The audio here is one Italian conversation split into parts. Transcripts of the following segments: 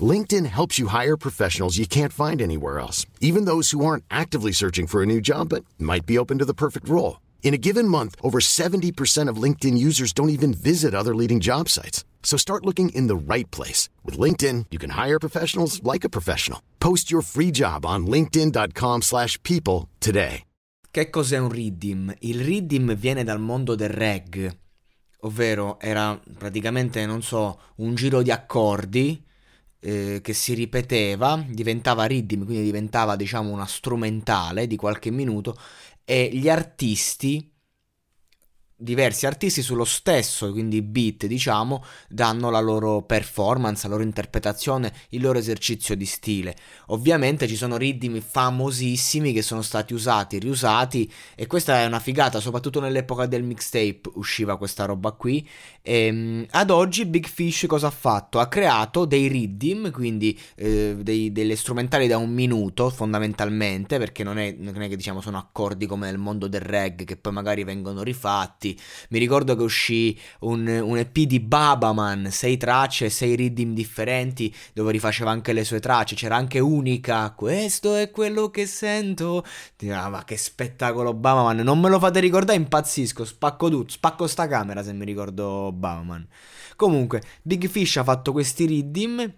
LinkedIn helps you hire professionals you can't find anywhere else, even those who aren't actively searching for a new job but might be open to the perfect role. In a given month, over 70% of LinkedIn users don't even visit other leading job sites. So start looking in the right place. With LinkedIn, you can hire professionals like a professional. Post your free job on linkedin.com slash people today. Che cos'è un riddim? Il riddim viene dal mondo del reg, ovvero era praticamente, non so, un giro di accordi eh, che si ripeteva, diventava riddim, quindi diventava diciamo una strumentale di qualche minuto e gli artisti diversi artisti sullo stesso, quindi beat, diciamo, danno la loro performance, la loro interpretazione, il loro esercizio di stile. Ovviamente ci sono ritmi famosissimi che sono stati usati, riusati e questa è una figata, soprattutto nell'epoca del mixtape usciva questa roba qui. E, ehm, ad oggi Big Fish cosa ha fatto? Ha creato dei riddim, quindi eh, dei, delle strumentali da un minuto fondamentalmente, perché non è, non è che diciamo sono accordi come nel mondo del reggae che poi magari vengono rifatti mi ricordo che uscì un, un EP di Babaman, sei tracce, sei riddim differenti, dove rifaceva anche le sue tracce. C'era anche Unica, questo è quello che sento. Ah, ma che spettacolo Babaman, non me lo fate ricordare, impazzisco, spacco tutto, spacco sta camera se mi ricordo Babaman. Comunque, Big Fish ha fatto questi riddim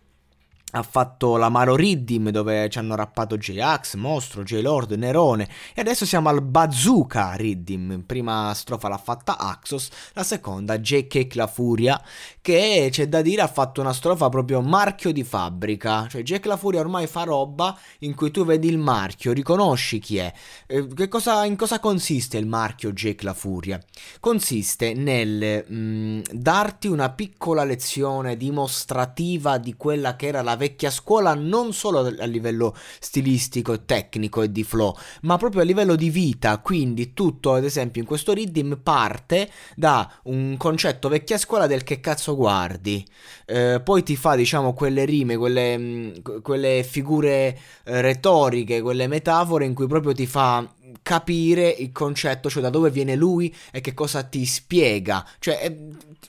ha fatto l'Amaro Riddim dove ci hanno rappato J-Ax, Mostro, J-Lord, Nerone e adesso siamo al Bazooka Riddim, prima strofa l'ha fatta Axos, la seconda J-Cake La Furia che c'è da dire ha fatto una strofa proprio marchio di fabbrica, cioè Jack La Furia ormai fa roba in cui tu vedi il marchio, riconosci chi è. Eh, cosa, in cosa consiste il marchio Jack La Furia? Consiste nel mh, mm, darti una piccola lezione dimostrativa di quella che era la vecchia scuola non solo a livello stilistico e tecnico e di flow, ma proprio a livello di vita. Quindi tutto, ad esempio, in questo reading parte da un concetto vecchia scuola del che cazzo guardi. Eh, poi ti fa, diciamo, quelle rime, quelle, mm, quelle figure eh, retoriche, quelle metafore in cui proprio ti fa capire il concetto, cioè da dove viene lui e che cosa ti spiega. Cioè, è,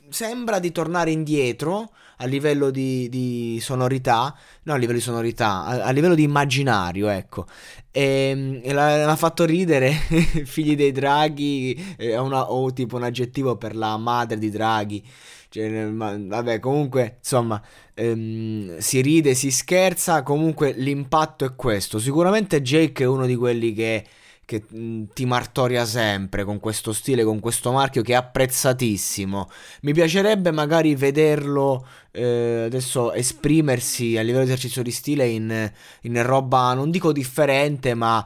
sembra di tornare indietro a livello di, di, sonorità, no a livello di sonorità, a, a livello di immaginario, ecco. E, e l'ha, fatto ridere, figli dei draghi, eh, una, o tipo un aggettivo per la madre di draghi. Cioè, ma, vabbè, comunque, insomma, ehm, si ride, si scherza, comunque l'impatto è questo. Sicuramente Jake è uno di quelli che che mm, ti martoria sempre con questo stile, con questo marchio che è apprezzatissimo. Mi piacerebbe magari vederlo eh, adesso esprimersi a livello di esercizio di stile in, in, roba, non dico differente, ma